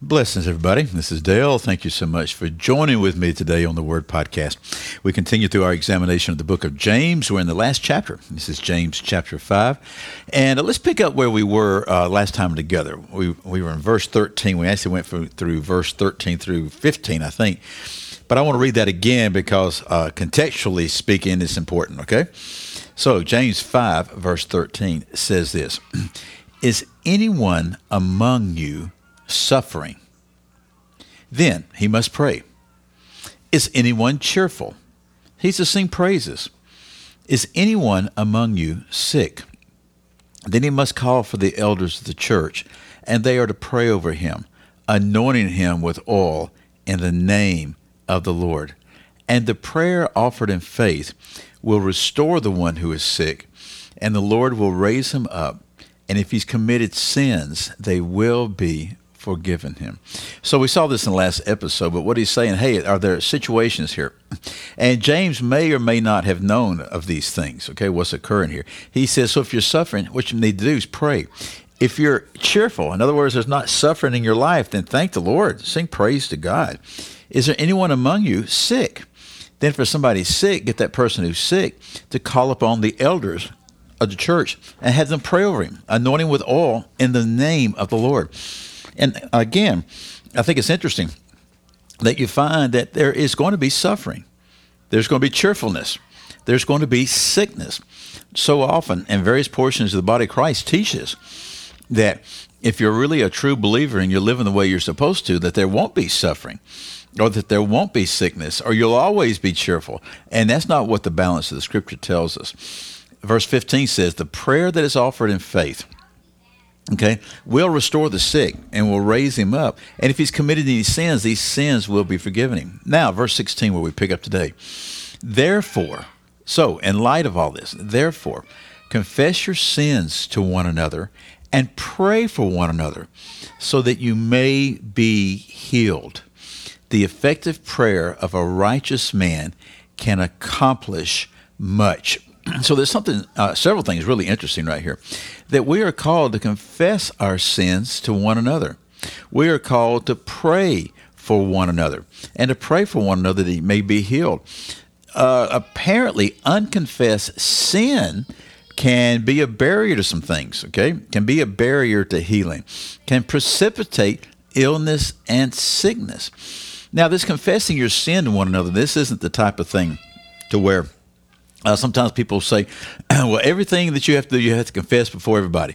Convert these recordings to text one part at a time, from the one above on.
Blessings, everybody. This is Dale. Thank you so much for joining with me today on the Word Podcast. We continue through our examination of the book of James. We're in the last chapter. This is James chapter 5. And uh, let's pick up where we were uh, last time together. We, we were in verse 13. We actually went through, through verse 13 through 15, I think. But I want to read that again because uh, contextually speaking, it's important, okay? So, James 5, verse 13 says this Is anyone among you suffering, then he must pray. Is anyone cheerful? He's to sing praises. Is anyone among you sick? Then he must call for the elders of the church, and they are to pray over him, anointing him with oil in the name of the Lord. And the prayer offered in faith will restore the one who is sick, and the Lord will raise him up. And if he's committed sins, they will be forgiven him. So we saw this in the last episode, but what he's saying, hey, are there situations here? And James may or may not have known of these things, okay, what's occurring here. He says, so if you're suffering, what you need to do is pray. If you're cheerful, in other words, there's not suffering in your life, then thank the Lord. Sing praise to God. Is there anyone among you sick? Then, for somebody sick, get that person who's sick to call upon the elders of the church and have them pray over him, anointing with oil in the name of the Lord. And again, I think it's interesting that you find that there is going to be suffering, there's going to be cheerfulness, there's going to be sickness. So often, in various portions of the body Christ, teaches that if you're really a true believer and you're living the way you're supposed to, that there won't be suffering or that there won't be sickness or you'll always be cheerful. And that's not what the balance of the scripture tells us. Verse 15 says, The prayer that is offered in faith okay, we'll restore the sick and we'll raise him up. And if he's committed any sins, these sins will be forgiven him. Now, verse 16, where we pick up today. Therefore, so in light of all this, therefore, confess your sins to one another and pray for one another so that you may be healed. The effective prayer of a righteous man can accomplish much. So there's something, uh, several things really interesting right here that we are called to confess our sins to one another. We are called to pray for one another and to pray for one another that he may be healed. Uh, apparently, unconfessed sin can be a barrier to some things, okay? Can be a barrier to healing, can precipitate illness and sickness. Now, this confessing your sin to one another, this isn't the type of thing to where uh, sometimes people say, well, everything that you have to do, you have to confess before everybody.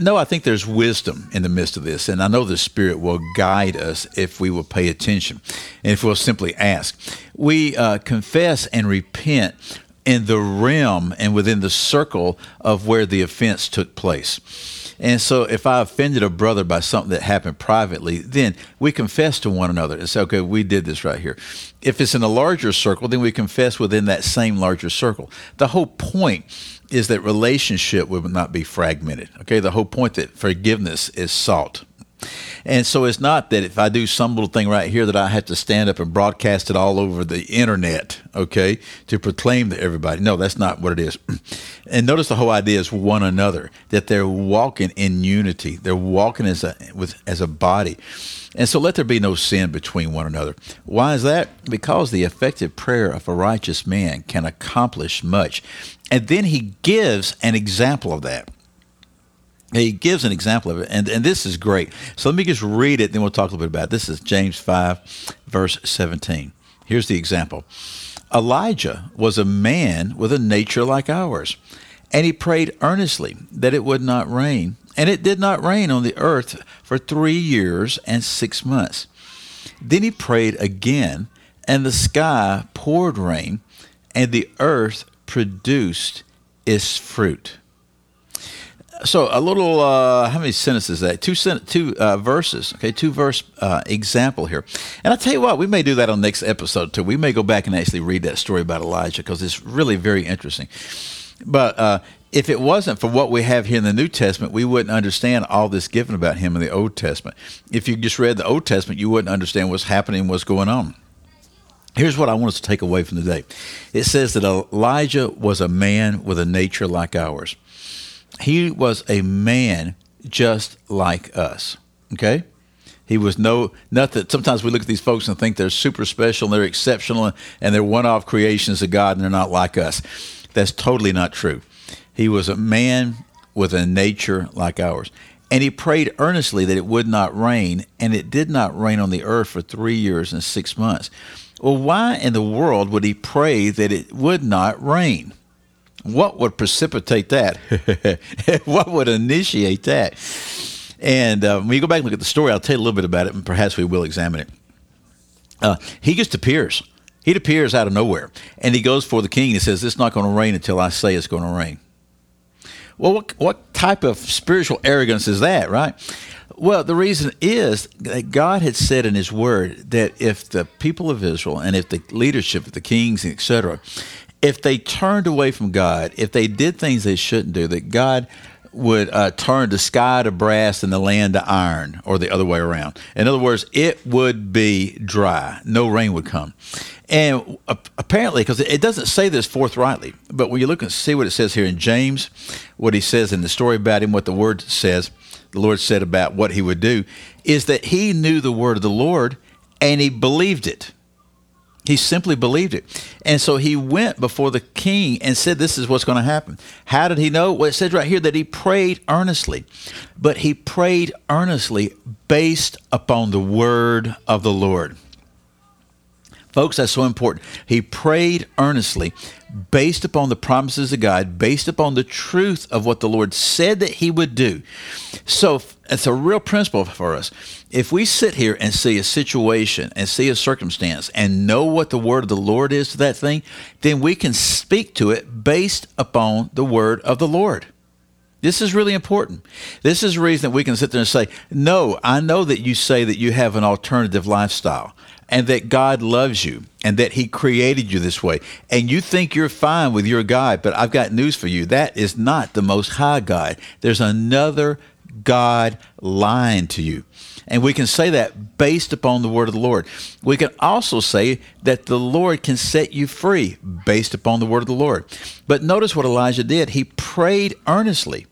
No, I think there's wisdom in the midst of this, and I know the Spirit will guide us if we will pay attention and if we'll simply ask. We uh, confess and repent in the realm and within the circle of where the offense took place. And so if I offended a brother by something that happened privately, then we confess to one another and say, okay, we did this right here. If it's in a larger circle, then we confess within that same larger circle. The whole point is that relationship would not be fragmented. Okay, the whole point that forgiveness is sought. And so it's not that if I do some little thing right here that I have to stand up and broadcast it all over the internet, okay, to proclaim to everybody. No, that's not what it is. And notice the whole idea is one another, that they're walking in unity. They're walking as a with as a body. And so let there be no sin between one another. Why is that? Because the effective prayer of a righteous man can accomplish much. And then he gives an example of that he gives an example of it, and, and this is great. So let me just read it, then we'll talk a little bit about it. This is James 5, verse 17. Here's the example Elijah was a man with a nature like ours, and he prayed earnestly that it would not rain. And it did not rain on the earth for three years and six months. Then he prayed again, and the sky poured rain, and the earth produced its fruit so a little uh, how many sentences that? Two sen- two uh, verses. Okay two verse uh, example here. And i tell you what we may do that on the next episode too. We may go back and actually read that story about elijah because it's really very interesting. But uh, if it wasn't for what we have here in the new testament we wouldn't understand all this given about him in the old testament. If you just read the old testament you wouldn't understand what's happening what's going on. Here's what I want us to take away from today. It says that Elijah was a man with a nature like ours he was a man just like us. Okay? He was no nothing. Sometimes we look at these folks and think they're super special, and they're exceptional, and they're one-off creations of God, and they're not like us. That's totally not true. He was a man with a nature like ours. And he prayed earnestly that it would not rain, and it did not rain on the earth for three years and six months. Well, why in the world would he pray that it would not rain? What would precipitate that? what would initiate that? And uh, when you go back and look at the story, I'll tell you a little bit about it, and perhaps we will examine it. Uh, he just appears. He appears out of nowhere, and he goes for the king and says, "It's not going to rain until I say it's going to rain." Well, what, what type of spiritual arrogance is that, right? Well, the reason is that God had said in His Word that if the people of Israel and if the leadership, of the kings, etc., if they turned away from God, if they did things they shouldn't do, that God would uh, turn the sky to brass and the land to iron, or the other way around. In other words, it would be dry. No rain would come. And apparently, because it doesn't say this forthrightly, but when you look and see what it says here in James, what he says in the story about him, what the word says, the Lord said about what he would do, is that he knew the word of the Lord and he believed it. He simply believed it. And so he went before the king and said, This is what's going to happen. How did he know? Well, it says right here that he prayed earnestly, but he prayed earnestly based upon the word of the Lord. Folks, that's so important. He prayed earnestly based upon the promises of God, based upon the truth of what the Lord said that He would do. So it's a real principle for us. If we sit here and see a situation and see a circumstance and know what the word of the Lord is to that thing, then we can speak to it based upon the word of the Lord. This is really important. This is the reason that we can sit there and say, No, I know that you say that you have an alternative lifestyle and that God loves you and that He created you this way. And you think you're fine with your God, but I've got news for you. That is not the Most High God. There's another God lying to you. And we can say that based upon the word of the Lord. We can also say that the Lord can set you free based upon the word of the Lord. But notice what Elijah did. He prayed earnestly.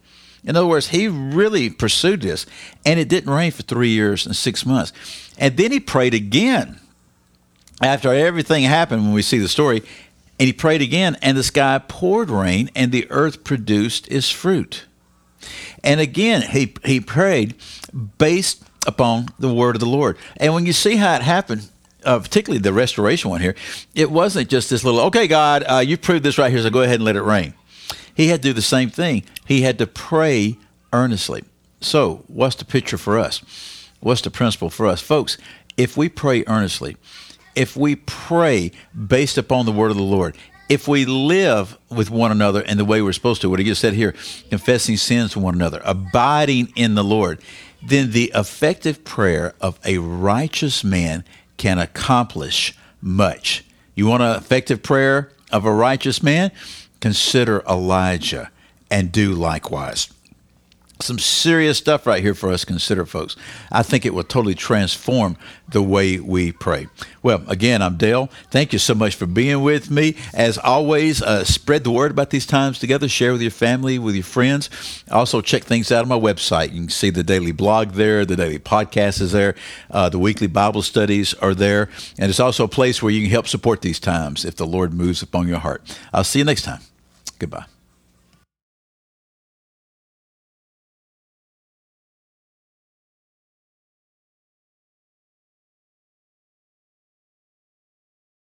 In other words, he really pursued this, and it didn't rain for three years and six months. And then he prayed again after everything happened when we see the story, and he prayed again, and the sky poured rain, and the earth produced its fruit. And again, he, he prayed based upon the word of the Lord. And when you see how it happened, uh, particularly the restoration one here, it wasn't just this little, okay, God, uh, you proved this right here, so go ahead and let it rain. He had to do the same thing. He had to pray earnestly. So, what's the picture for us? What's the principle for us? Folks, if we pray earnestly, if we pray based upon the word of the Lord, if we live with one another in the way we're supposed to, what he just said here, confessing sins to one another, abiding in the Lord, then the effective prayer of a righteous man can accomplish much. You want an effective prayer of a righteous man? Consider Elijah and do likewise some serious stuff right here for us to consider, folks. I think it will totally transform the way we pray. Well, again, I'm Dale. Thank you so much for being with me. As always, uh, spread the word about these times together. Share with your family, with your friends. Also, check things out on my website. You can see the daily blog there, the daily podcast is there, uh, the weekly Bible studies are there, and it's also a place where you can help support these times if the Lord moves upon your heart. I'll see you next time. Goodbye.